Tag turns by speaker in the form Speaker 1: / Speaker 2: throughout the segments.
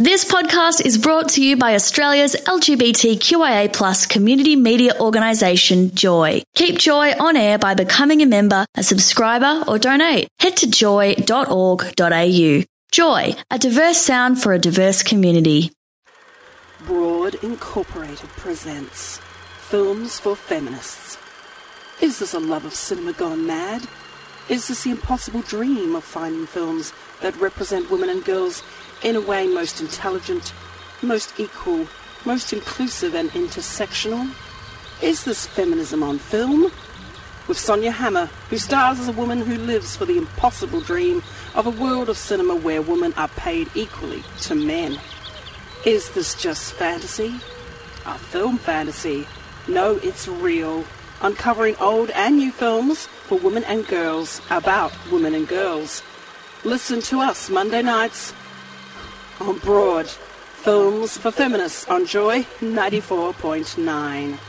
Speaker 1: This podcast is brought to you by Australia's LGBTQIA plus community media organisation, Joy. Keep Joy on air by becoming a member, a subscriber, or donate. Head to joy.org.au. Joy, a diverse sound for a diverse community.
Speaker 2: Broad Incorporated presents Films for Feminists. Is this a love of cinema gone mad? Is this the impossible dream of finding films that represent women and girls in a way most intelligent, most equal, most inclusive and intersectional? Is this feminism on film? With Sonja Hammer, who stars as a woman who lives for the impossible dream of a world of cinema where women are paid equally to men. Is this just fantasy? A film fantasy? No, it's real. Uncovering old and new films for women and girls about women and girls. Listen to us Monday nights on Broad. Films for Feminists on Joy 94.9.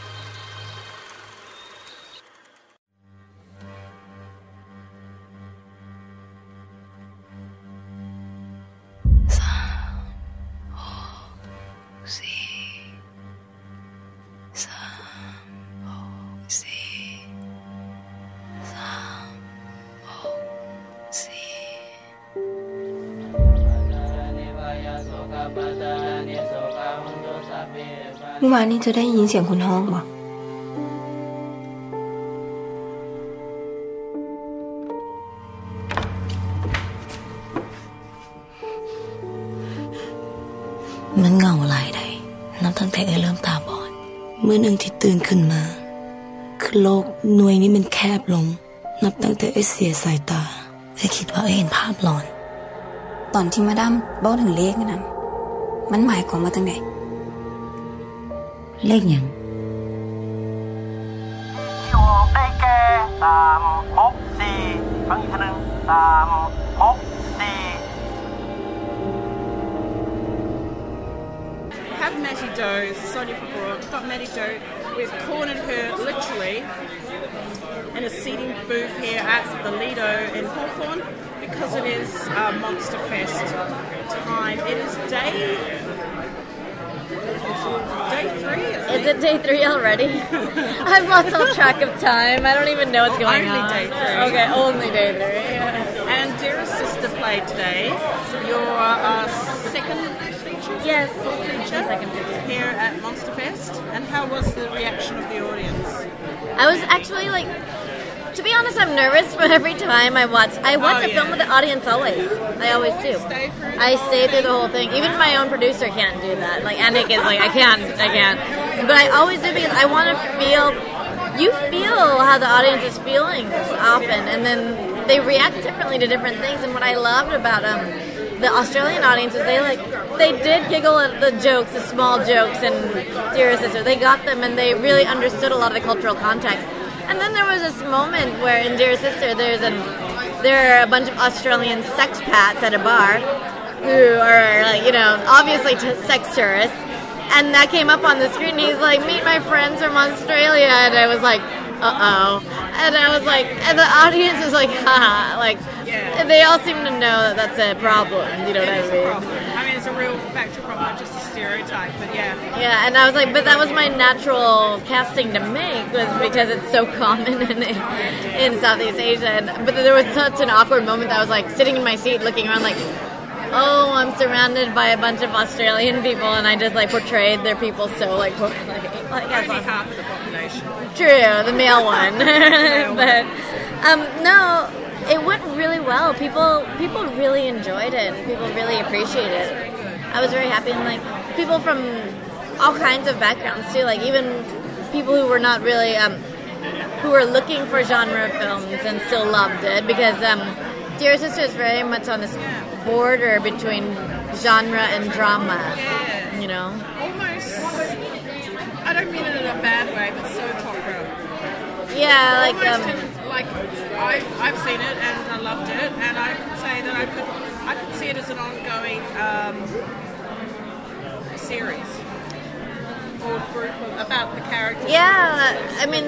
Speaker 3: เมื่อวานนี้เธอได้ยินเสียงคนห้องบ่มันเงาหลายใดนับตั้งแต่เอเริ่มตาบอดเมื่อหนึ่งที่ตื่นขึ้นมา คือโลกหน่วยนี้มันแคบลง นับตั้งแต่เอเสียสายตาเอคิดว่าเอเห็นภาพหลอน
Speaker 4: ตอนที่มาดามบอกถึงเลขนั้น มันหมายความว่าตั้งไหน
Speaker 3: เลขอย่างที่
Speaker 5: ออกได้แก่สามหกสี่ฟังอีกทีหนึ่งสามหกสี่
Speaker 2: Have Mattie Do, Sonja Fabro, got Mattie Do. We've cornered her literally in a seating booth here at the Lido in Hawthorn because it is uh, Monster Fest time. It is day day three.
Speaker 6: Is it day three already? I've lost all track of time. I don't even know what's going
Speaker 2: Only
Speaker 6: on.
Speaker 2: day three.
Speaker 6: Okay, only day three. yeah.
Speaker 2: And Dearest Sister played today. Your uh, second feature.
Speaker 6: Yes,
Speaker 2: feature
Speaker 6: second feature.
Speaker 2: here at Monster Fest. And how was the reaction of the audience?
Speaker 6: I was actually like, to be honest, I'm nervous, but every time I watch, I watch
Speaker 2: Oh,
Speaker 6: a film with the audience always. I always do.
Speaker 2: Stay
Speaker 6: I stay through the whole thing. Even my own producer can't do that. Like Anik is like, I can't, I can't. But I always do because I want to feel. You feel how the audience is feeling often, and then they react differently to different things. And what I loved about um, the Australian audience is they like they did giggle at the jokes, the small jokes, and Dear Sister. They got them, and they really understood a lot of the cultural context. And then there was this moment where in Dear Sister, there's an there are a bunch of Australian sexpats at a bar who are like you know obviously t- sex tourists, and that came up on the screen. And he's like, "Meet my friends from Australia," and I was like, "Uh oh," and I was like, and the audience was like, "Ha!" Like
Speaker 2: Yeah.
Speaker 6: they all seem to know that that's a problem. You know what I
Speaker 2: a
Speaker 6: mean?
Speaker 2: Problem. I mean, it's a real factual problem, not just a stereotype. But yeah,
Speaker 6: Yeah, and I was like, but that was my natural casting to make was because it's so common in, in Southeast Asia. And, but there was such an awkward moment that I was like sitting in my seat looking around like, oh, I'm surrounded by a bunch of Australian people, and I just like portrayed their people so like. Like, that's awesome.
Speaker 2: half of the population.
Speaker 6: True, the male one. but um, no, it went really well. People people really enjoyed it. and People really appreciated it. I was very happy, and like people from all kinds of backgrounds too. Like even people who were not really um, who were looking for genre films and still loved it because um, Dear Sister is very much on this border between genre and drama. You know.
Speaker 2: Almost. I don't mean it in a bad way, but so opera.
Speaker 6: Yeah, like
Speaker 2: Almost
Speaker 6: um,
Speaker 2: in, like I've, I've seen it and I loved it, and I could say that I could I could see it as an ongoing um, series or group of, about the characters.
Speaker 6: Yeah, I mean,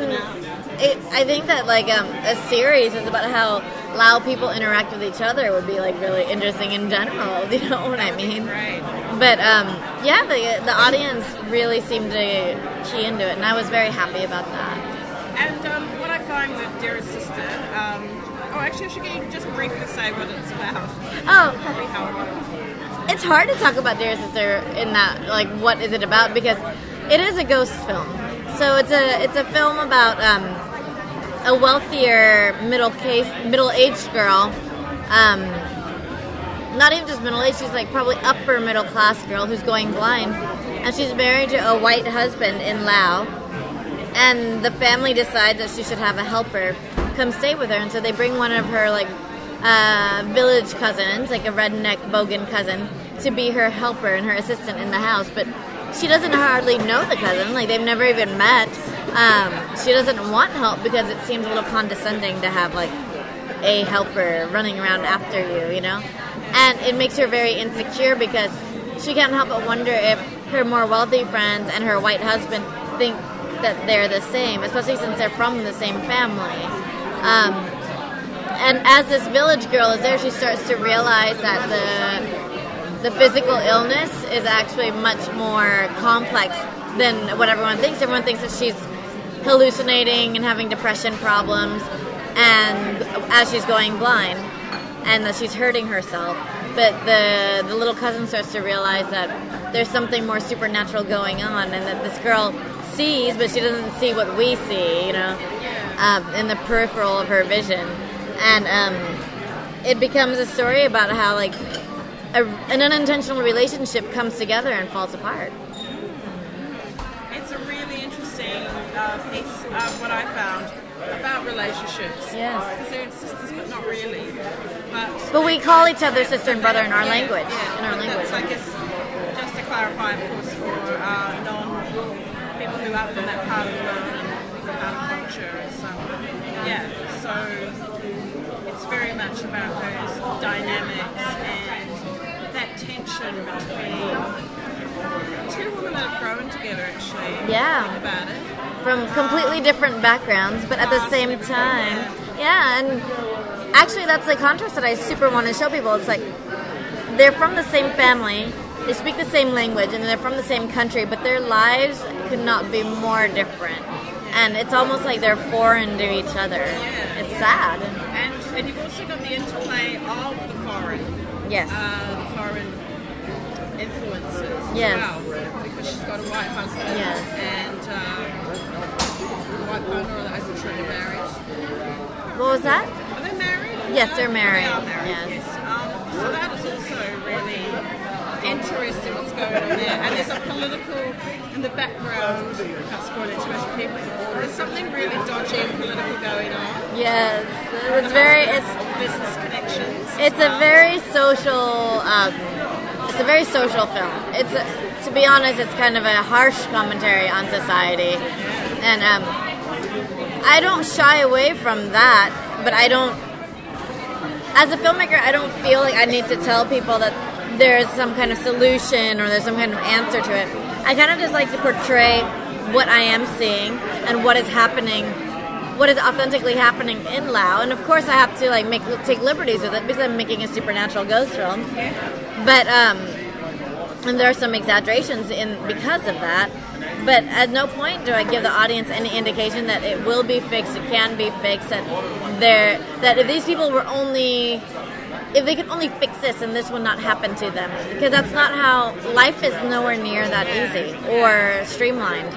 Speaker 6: it, I think that like um, a series is about how Lao people interact with each other would be like really interesting in general. You know what I mean?
Speaker 2: Right.
Speaker 6: But um, yeah, the the audience really seemed to key into it, and I was very happy about that.
Speaker 2: And um, what I find with Dearest Sister, actually, I should get you to just briefly say what it's about.
Speaker 6: Oh, it's hard to talk about Dear Sister in that like what is it about because it is a ghost film. So it's a it's a film about um, a wealthier middle case middle aged girl. Um, not even just middle aged, she's like probably upper middle class girl who's going blind, and she's married to a white husband in Lao. And the family decides that she should have a helper come stay with her, and so they bring one of her like uh, village cousins, like a redneck bogan cousin, to be her helper and her assistant in the house. But she doesn't hardly know the cousin; like they've never even met. Um, she doesn't want help because it seems a little condescending to have like a helper running around after you, you know? And it makes her very insecure because she can't help but wonder if her more wealthy friends and her white husband think that they're the same, especially since they're from the same family. Um, and as this village girl is there, she starts to realize that the the physical illness is actually much more complex than what everyone thinks. Everyone thinks that she's hallucinating and having depression problems, and as she's going blind, and that she's hurting herself. But the the little cousin starts to realize that there's something more supernatural going on, and that this girl sees, but she doesn't see what we see, you know, um, in the peripheral of her vision, and um, it becomes a story about how like a, an unintentional relationship comes together and falls apart.
Speaker 2: It's a really interesting uh, piece of what I found about relationships.
Speaker 6: Yes.
Speaker 2: Because they're sisters, but not really. But,
Speaker 6: But we call each other sister and brother in our
Speaker 2: Yeah,
Speaker 6: language.
Speaker 2: yeah,
Speaker 6: In our language.
Speaker 2: I guess, just to clarify, of course, for uh, non people who are from that part of the world and that part of culture. So, yeah, so it's very much about those dynamics and that tension between two women that are thrown together, actually.
Speaker 6: Yeah.
Speaker 2: About it.
Speaker 6: from completely different backgrounds, but at the same time, yeah. And actually, that's the contrast that I super want to show people. It's like they're from the same family, they speak the same language, and they're from the same country, but their lives could not be more different. And it's almost like they're foreign to each other. Sad.
Speaker 2: And, and you've also got the interplay of the foreign.
Speaker 6: Yes.
Speaker 2: uh, the foreign influences
Speaker 6: Yes.
Speaker 2: well, because she's got a white husband
Speaker 6: Yes.
Speaker 2: and um, a white partner, or I'm sure they're married.
Speaker 6: What was that?
Speaker 2: Are they married?
Speaker 6: Yes, they're
Speaker 2: They
Speaker 6: married,
Speaker 2: are married.
Speaker 6: yes.
Speaker 2: Um, so that is also really interesting what's going on there. And there's a political in the background. I can't spoil it too much for people. There's something really dodgy and political going on.
Speaker 6: Yes. It's very. It's
Speaker 2: business connections.
Speaker 6: It's a very social. Um, it's a very social film. It's a, to be honest, it's kind of a harsh commentary on society, and um, I don't shy away from that. But I don't, as a filmmaker, I don't feel like I need to tell people that there's some kind of solution or there's some kind of answer to it. I kind of just like to portray what I am seeing and what is happening what is authentically happening in Lao, and of course I have to like make take liberties with it because I'm making a supernatural ghost film. But um, and there are some exaggerations in because of that. But at no point do I give the audience any indication that it will be fixed, it can be fixed, that there that if these people were only if they could only fix this and this would not happen to them because that's not how life is nowhere near that easy or streamlined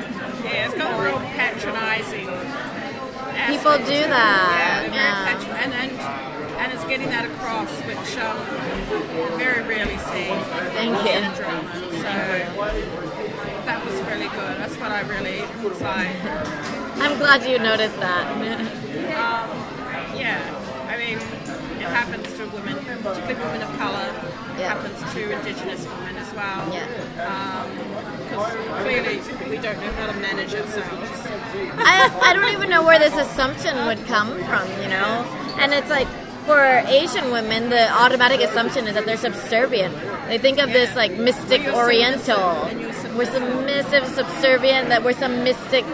Speaker 2: Yeah, it's got a real patronising.
Speaker 6: People do that,
Speaker 2: Yeah, very
Speaker 6: yeah.
Speaker 2: and, and and it's getting that across, which um, very rarely see.
Speaker 6: Thank you.
Speaker 2: in drama. So that was really good. That's what I really was like.
Speaker 6: I'm glad you noticed that.
Speaker 2: Um, yeah, I mean, it happens to women, particularly women of colour. It
Speaker 6: Yeah.
Speaker 2: happens to Indigenous women as well.
Speaker 6: Yeah.
Speaker 2: Because clearly we don't know how to manage ourselves.
Speaker 6: I, I don't even know where this assumption would come from, you know? And it's like, for Asian women, the automatic assumption is that they're subservient. They think of this like mystic
Speaker 2: You're
Speaker 6: oriental.
Speaker 2: submissive, and you're submissive.
Speaker 6: We're submissive, subservient, that we're some mystic,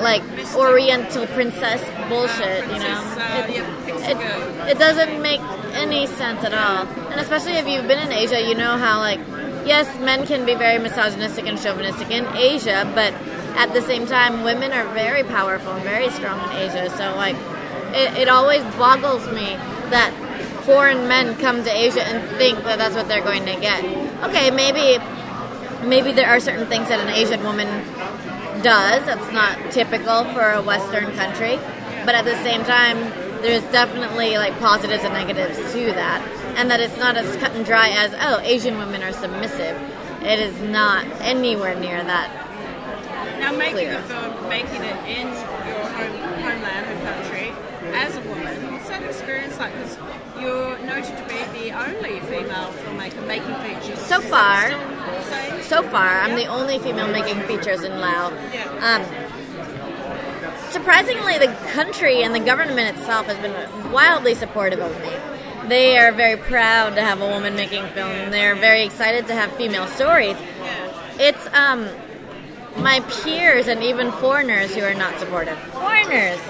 Speaker 6: like, oriental princess bullshit, you know?
Speaker 2: Princess, uh,
Speaker 6: It,
Speaker 2: yeah.
Speaker 6: It, it doesn't make any sense at all. And especially if you've been in Asia, you know how, like, yes, men can be very misogynistic and chauvinistic in Asia, but at the same time, women are very powerful and very strong in Asia. So, like, it, it always boggles me that foreign men come to Asia and think that that's what they're going to get. Okay, maybe maybe there are certain things that an Asian woman does that's not typical for a Western country, but at the same time, there's definitely like positives and negatives to that, and that it's not as cut and dry as oh, Asian women are submissive. It is not anywhere near that.
Speaker 2: Now, making
Speaker 6: Clear.
Speaker 2: the film, making it in your home, homeland, home country, as a woman, what's that experience like? Because you're noted to be the only female filmmaker making features.
Speaker 6: So far.
Speaker 2: still the same?
Speaker 6: So far, I'm the only female making features in Lao.
Speaker 2: Yeah.
Speaker 6: Um, surprisingly, the country and the government itself has been wildly supportive of me. They are very proud to have a woman making film. They're very excited to have female stories. It's um, my peers and even foreigners who are not supportive. Foreigners,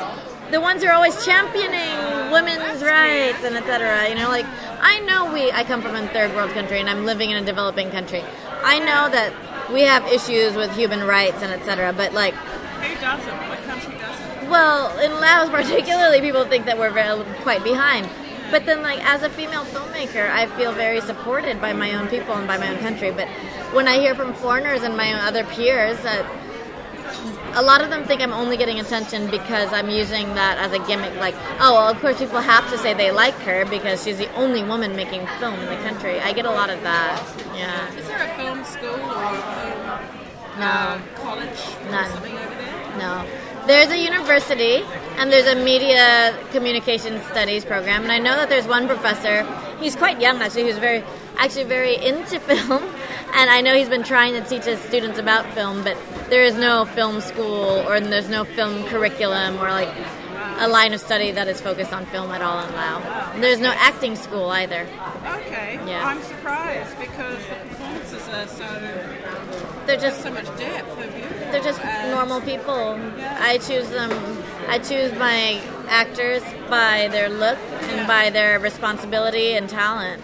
Speaker 6: the ones who are always championing women's rights and etc. You know, like I know we. I come from a third world country and I'm living in a developing country. I know that we have issues with human rights and etc. But like,
Speaker 2: Who doesn't? What country doesn't?
Speaker 6: well, in Laos particularly, people think that we're very, quite behind. But then, like as a female filmmaker, I feel very supported by my own people and by my own country. But when I hear from foreigners and my own other peers that a lot of them think I'm only getting attention because I'm using that as a gimmick. Like, oh, well, of course, people have to say they like her because she's the only woman making film in the country. I get a lot of that. Yeah.
Speaker 2: Is there a film school or a film
Speaker 6: No.
Speaker 2: uh, college or
Speaker 6: None.
Speaker 2: something over there?
Speaker 6: No. There's a university and there's a media communication studies program, and I know that there's one professor. He's quite young actually. He's very, actually very into film, and I know he's been trying to teach his students about film. But there is no film school or there's no film curriculum or like a line of study that is focused on film at all in Lao. There's no acting school either.
Speaker 2: Okay.
Speaker 6: Yeah.
Speaker 2: I'm surprised because the performances are so
Speaker 6: They're just
Speaker 2: so much depth. They're beautiful.
Speaker 6: They're just normal people. I choose them. I choose my actors by their look and by their responsibility and talent.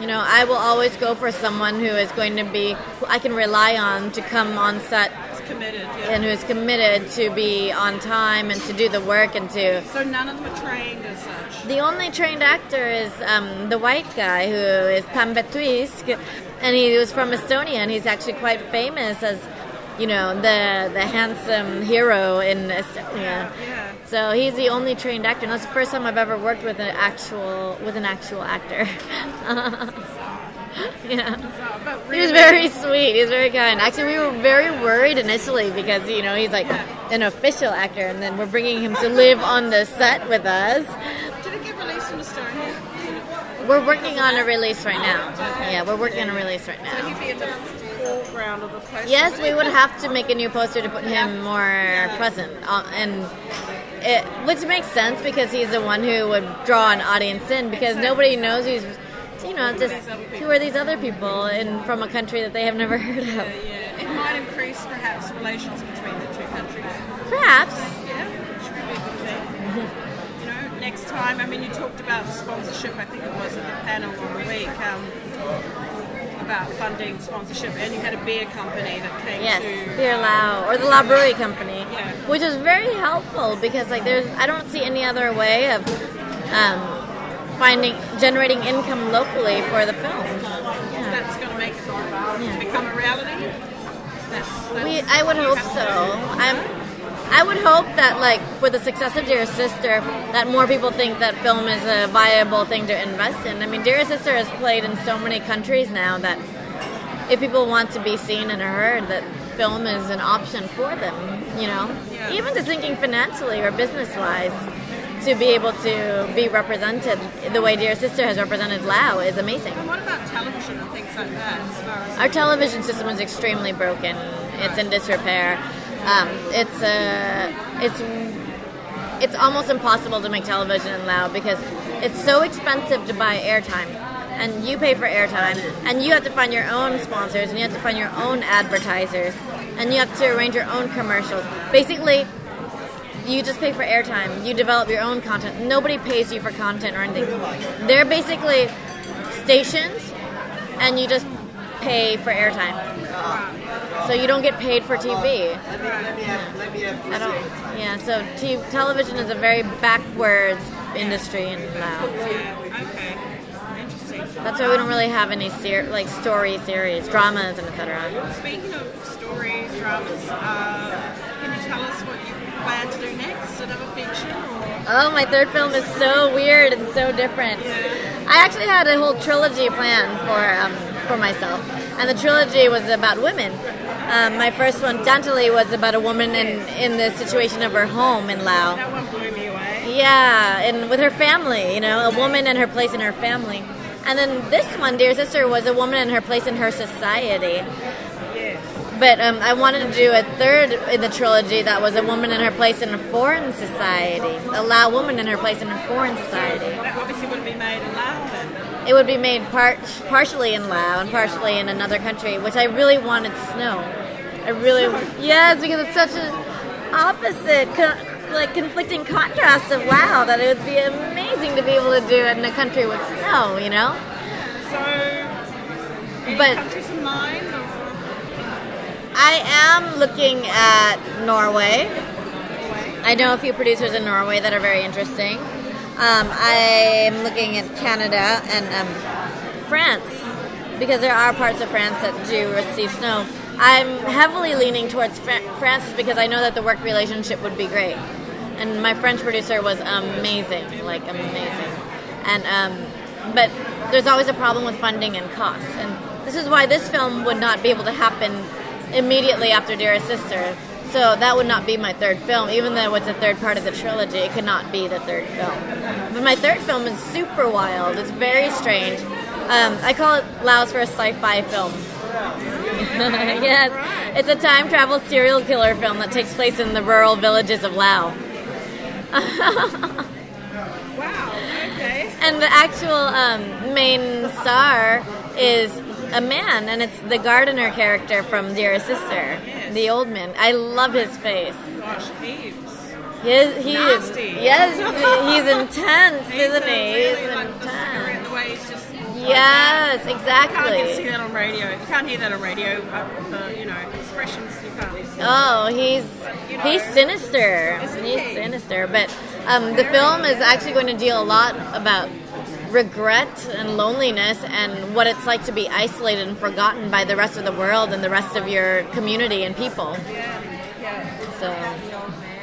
Speaker 6: You know, I will always go for someone who is going to be who I can rely on to come on set
Speaker 2: committed. Yeah.
Speaker 6: and who is committed to be on time and to do the work and to.
Speaker 2: so none of them are trained as such.
Speaker 6: The only trained actor is um, the white guy who is Tambet Tuisk, and he was from Estonia, and he's actually quite famous as, you know, the the handsome hero in Estonia.
Speaker 2: Yeah.
Speaker 6: So he's the only trained actor, and that's the first time I've ever worked with an actual with an actual actor. yeah. He was very sweet. He was very kind. Actually, we were very worried initially because you know he's like an official actor, and then we're bringing him to live on the set with us.
Speaker 2: Did it get released in Estonia?
Speaker 6: We're working on a release right now. Yeah, we're working on a release right
Speaker 2: So
Speaker 6: now.
Speaker 2: He'd be in the foreground of the poster.
Speaker 6: Yes, we would have to make a new poster to put him more present, uh, and it, which makes sense because he's the one who would draw an audience in because nobody knows who's, you know, just who are these other people in from a country that they have never heard of.
Speaker 2: Yeah, it might increase perhaps relations between the two countries.
Speaker 6: Perhaps.
Speaker 2: Yeah, which would be a good thing. You know, next time, I mean, you talked about sponsorship, I think it was at the panel on the week, um, about funding sponsorship, and you had a beer company that came
Speaker 6: Yes,
Speaker 2: to.
Speaker 6: Beer Lao or the Lao Brewery Company,
Speaker 2: Yeah.
Speaker 6: which is very helpful because like there's I don't see any other way of um, finding generating income locally for the film. Yeah.
Speaker 2: That's going to make it become a reality. That's, that's
Speaker 6: We, I would hope so. I'm, I would hope that, like, for the success of Dear Sister, that more people think that film is a viable thing to invest in. I mean, Dear Sister has played in so many countries now that if people want to be seen and heard, that film is an option for them. You know,
Speaker 2: Yeah.
Speaker 6: even just thinking financially or business-wise. To be able to be represented the way Dear Sister has represented Lao is amazing.
Speaker 2: And what about television and things like that? As far as
Speaker 6: Our television system is extremely broken. It's in disrepair. Um, it's uh, it's it's almost impossible to make television in Lao because it's so expensive to buy airtime, and you pay for airtime, and you have to find your own sponsors, and you have to find your own advertisers, and you have to arrange your own commercials. Basically, you just pay for airtime. You develop your own content. Nobody pays you for content or anything. They're basically stations, and you just pay for airtime. So you don't get paid for TV. I don't. Yeah. So t- television is a very backwards industry in Laos.
Speaker 2: Okay. Interesting.
Speaker 6: That's why we don't really have any ser- like story series, dramas, and etc.
Speaker 2: Speaking of stories, dramas, uh, can you tell us what you plan to do next? Another fiction or?
Speaker 6: Oh, my third film is so weird and so different. I actually had a whole trilogy planned for um, for myself, and the trilogy was about women. Um, my first one, Chanthaly, was about a woman in in the situation of her home in Laos.
Speaker 2: That one blew me away.
Speaker 6: Yeah, and with her family, you know, a woman and her place in her family. And then this one, Dear Sister, was a woman and her place in her society. But um, I wanted to do a third in the trilogy that was a woman and her place in a foreign society. A Lao woman and her place in a foreign society.
Speaker 2: That obviously wouldn't be made in Laos then.
Speaker 6: It would be made part partially in Lao and partially in another country, which I really wanted snow. I really yes, because it's such an opposite, co- like conflicting contrast of Lao that it would be amazing to be able to do it in a country with snow. You know,
Speaker 2: So,
Speaker 6: But-
Speaker 2: countries in mind?
Speaker 6: I am looking at Norway. I know a few producers in Norway that are very interesting. Um, I'm looking at Canada and um, France because there are parts of France that do receive snow. I'm heavily leaning towards Fran- France because I know that the work relationship would be great. And my French producer was amazing, like amazing. And um, but there's always a problem with funding and costs, and this is why this film would not be able to happen immediately after Dearest Sister. So that would not be my third film, even though it's a third part of the trilogy. It could not be the third film. But my third film is super wild. It's very strange. Um, I call it Laos for a sci-fi film. yes, it's a time travel serial killer film that takes place in the rural villages of Laos.
Speaker 2: Wow, okay.
Speaker 6: And the actual um, main star is a man, and it's the gardener character from Dearest Sister, the old man. I love his face.
Speaker 2: Gosh, heaps.
Speaker 6: He is, he is yes, he's intense,
Speaker 2: He's
Speaker 6: isn't he?
Speaker 2: really
Speaker 6: He's
Speaker 2: like
Speaker 6: intense.
Speaker 2: the way he's just.
Speaker 6: Yes,
Speaker 2: You can't get to see that on radio. You can't hear that on radio. Uh, the, you know, expressions you can't.
Speaker 6: Oh, he's he's sinister. He's
Speaker 2: he?
Speaker 6: sinister. But um, the film is actually going to deal a lot about regret and loneliness and what it's like to be isolated and forgotten by the rest of the world and the rest of your community and people.
Speaker 2: Yeah.
Speaker 6: So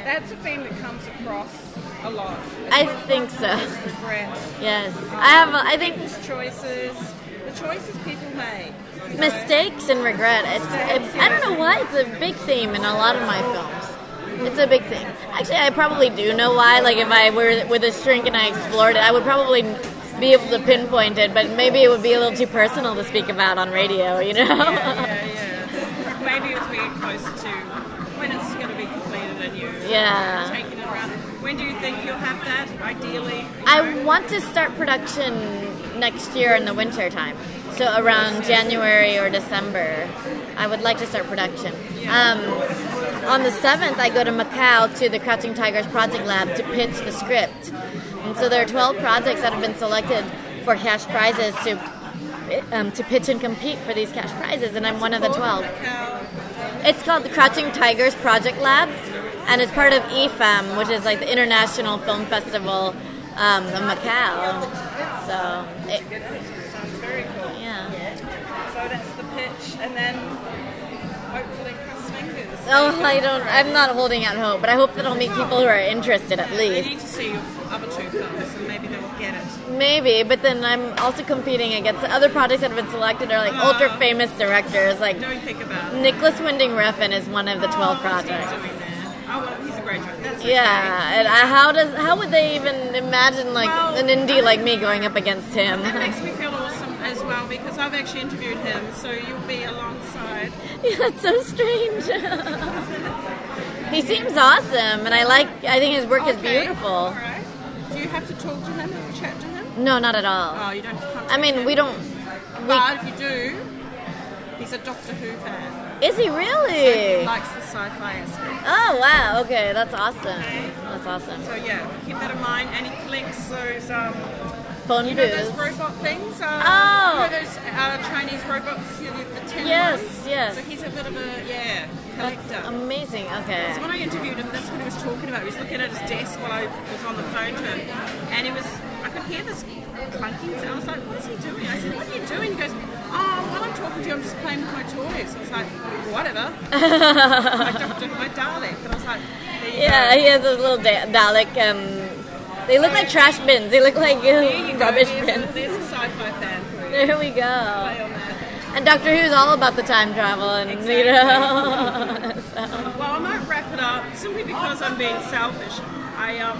Speaker 2: That's a theme that comes across a lot.
Speaker 6: I think so.
Speaker 2: Regret.
Speaker 6: Yes, I have. a- I think
Speaker 2: choices, the choices people make. you know.
Speaker 6: mistakes and regret. It's, it's I don't know why it's a big theme in a lot of my films. It's a big thing. Actually, I probably do know why. Like if I were with a shrink and I explored it, I would probably be able to pinpoint it. But maybe it would be a little too personal to speak about on radio. You know?
Speaker 2: Yeah, yeah. Maybe as we get closer to when it's going to be completed and you
Speaker 6: Yeah.
Speaker 2: taking it around. When do you think you'll have that? Ideally,
Speaker 6: I
Speaker 2: know?
Speaker 6: want to start production next year in the winter time. So around January or December, I would like to start production. Um, on the 7th, I go to Macau to the Crouching Tigers Project Lab to pitch the script. And so there are 12 projects that have been selected for cash prizes to um, to pitch and compete for these cash prizes, and I'm one of the 12. It's called the Crouching Tigers Project Lab, and it's part of IFFAM, which is like the International Film Festival um, of Macau. So, it,
Speaker 2: Sounds very cool.
Speaker 6: yeah.
Speaker 2: So that's the pitch, and then hopefully cross fingers.
Speaker 6: Oh, I don't. I'm not holding out hope, but I hope that I'll meet people who are interested at least.
Speaker 2: need to see your other two films, and maybe they'll get it.
Speaker 6: Maybe, but then I'm also competing against other projects that have been selected are like ultra famous directors. Like
Speaker 2: Don't think about it.
Speaker 6: Nicolas Winding Refn is one of the 12 projects.
Speaker 2: Oh well, he's a great director. Okay.
Speaker 6: Yeah, and uh, how does how would they even imagine like
Speaker 2: Well,
Speaker 6: an indie like me going up against him?
Speaker 2: That makes me feel as well because I've actually interviewed him, so you'll be alongside.
Speaker 6: Yeah, that's so strange. he seems awesome, and I like. I think his work is beautiful.
Speaker 2: All right. Do you have to talk to him and chat to him?
Speaker 6: No, not at all.
Speaker 2: Oh, you don't. Have to
Speaker 6: I mean,
Speaker 2: him.
Speaker 6: we don't. We,
Speaker 2: But if you do, he's a Doctor Who fan.
Speaker 6: is he
Speaker 2: He
Speaker 6: really?
Speaker 2: likes the sci-fi aspect.
Speaker 6: Oh wow! Okay, that's awesome. That's awesome.
Speaker 2: So yeah, keep that in mind. And he collects those um,
Speaker 6: phone
Speaker 2: You know those robot things? Uh,
Speaker 6: Oh.
Speaker 2: You know those uh, Chinese robots? You know, the, ten
Speaker 6: Yes,
Speaker 2: ones?
Speaker 6: yes.
Speaker 2: So he's a bit of a, yeah,
Speaker 6: That's
Speaker 2: collector.
Speaker 6: amazing. Okay.
Speaker 2: So when I interviewed him, that's what he was talking about. He was looking at his desk while I was on the phone to him, and he was. I could hear this clunking sound. I was like, "What is he doing?" I said, "What are you doing?" He goes, "Oh, while I'm talking to you, I'm just playing with my toys." I was like, "Whatever." I my, doctor, my Dalek, and I was like,
Speaker 6: Yeah,
Speaker 2: go.
Speaker 6: he has a little da- Dalek. Um, they look like trash bins. They look like uh,
Speaker 2: go.
Speaker 6: rubbish
Speaker 2: There's
Speaker 6: bins.
Speaker 2: there's a sci-fi fan for you.
Speaker 6: There we go.
Speaker 2: Play on that.
Speaker 6: And Doctor Who's all about the time travel, and you know. so.
Speaker 2: Well, I might wrap it up simply because I'm being selfish. I um,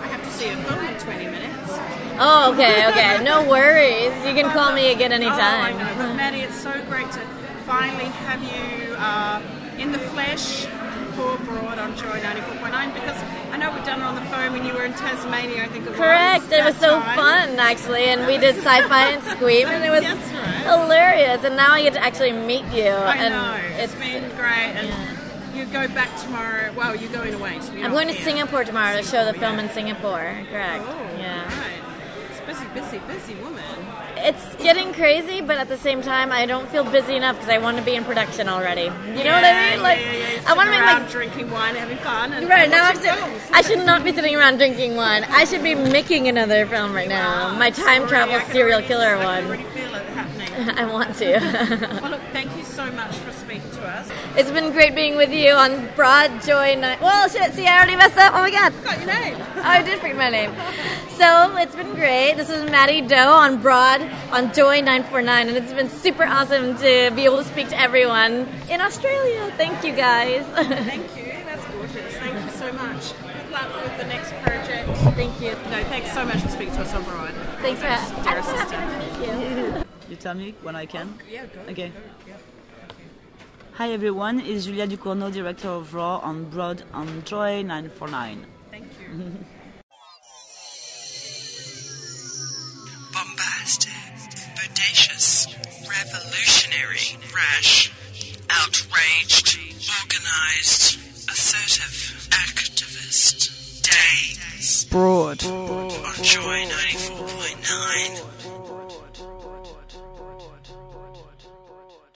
Speaker 2: I have to see a film in 20 minutes.
Speaker 6: Oh, okay, okay. No worries. You can call me again anytime.
Speaker 2: Oh, I know. But Mattie, it's so great to finally have you uh, in the flesh for Broad on Joy 94.9 because I know we've done it on the phone when you were in Tasmania, I think it was.
Speaker 6: Correct. It was so
Speaker 2: time.
Speaker 6: fun, actually, and we did sci-fi and Squeam, and it was
Speaker 2: right.
Speaker 6: hilarious. And now I get to actually meet you,
Speaker 2: I
Speaker 6: and
Speaker 2: know.
Speaker 6: it's.
Speaker 2: it's been great. And you go back tomorrow. Well, you're going away. So you're
Speaker 6: I'm going to. Singapore tomorrow to show the oh, film
Speaker 2: yeah.
Speaker 6: in Singapore. Correct.
Speaker 2: Oh,
Speaker 6: yeah.
Speaker 2: right. It's busy, busy, busy woman.
Speaker 6: It's getting crazy, but at the same time, I don't feel busy enough because I want to be in production already. You know what I mean? Like,
Speaker 2: yeah, yeah, yeah.
Speaker 6: I want to make like.
Speaker 2: drinking wine, having fun. And
Speaker 6: Right now, I'm
Speaker 2: films.
Speaker 6: I should not be sitting around drinking wine. I should be making another film right now.
Speaker 2: Wow,
Speaker 6: My time
Speaker 2: already-
Speaker 6: travel serial
Speaker 2: already-
Speaker 6: killer
Speaker 2: I
Speaker 6: one.
Speaker 2: feel it happening.
Speaker 6: I want to.
Speaker 2: well, look, thank you so much for speaking to us.
Speaker 6: It's been great being with you on Broad Joy Night. Well, shit, see, I already messed up. Oh my god.
Speaker 2: Got your name.
Speaker 6: Oh, I did forget my name. So it's been great. This is Mattie Do on Broad on Joy 949, and it's been super awesome to be able to speak to everyone in Australia. Thank you guys.
Speaker 2: Thank you. That's gorgeous. Thank you so much. Good luck with the next project.
Speaker 6: Thank you.
Speaker 2: No, thanks so much for speaking to us on Broad.
Speaker 6: Thanks for
Speaker 2: Thanks, dear
Speaker 6: I'm so
Speaker 2: sister.
Speaker 6: to you.
Speaker 7: You tell me when I can?
Speaker 2: Yeah, go.
Speaker 7: Okay. Hi everyone, it's Julia Ducournau, director of Raw on Broad on Joy 949.
Speaker 2: Thank you.
Speaker 5: bombastic, bodacious, revolutionary, rash, outraged, organized, assertive, activist, days.
Speaker 7: Broad.
Speaker 5: On Joy 94.9.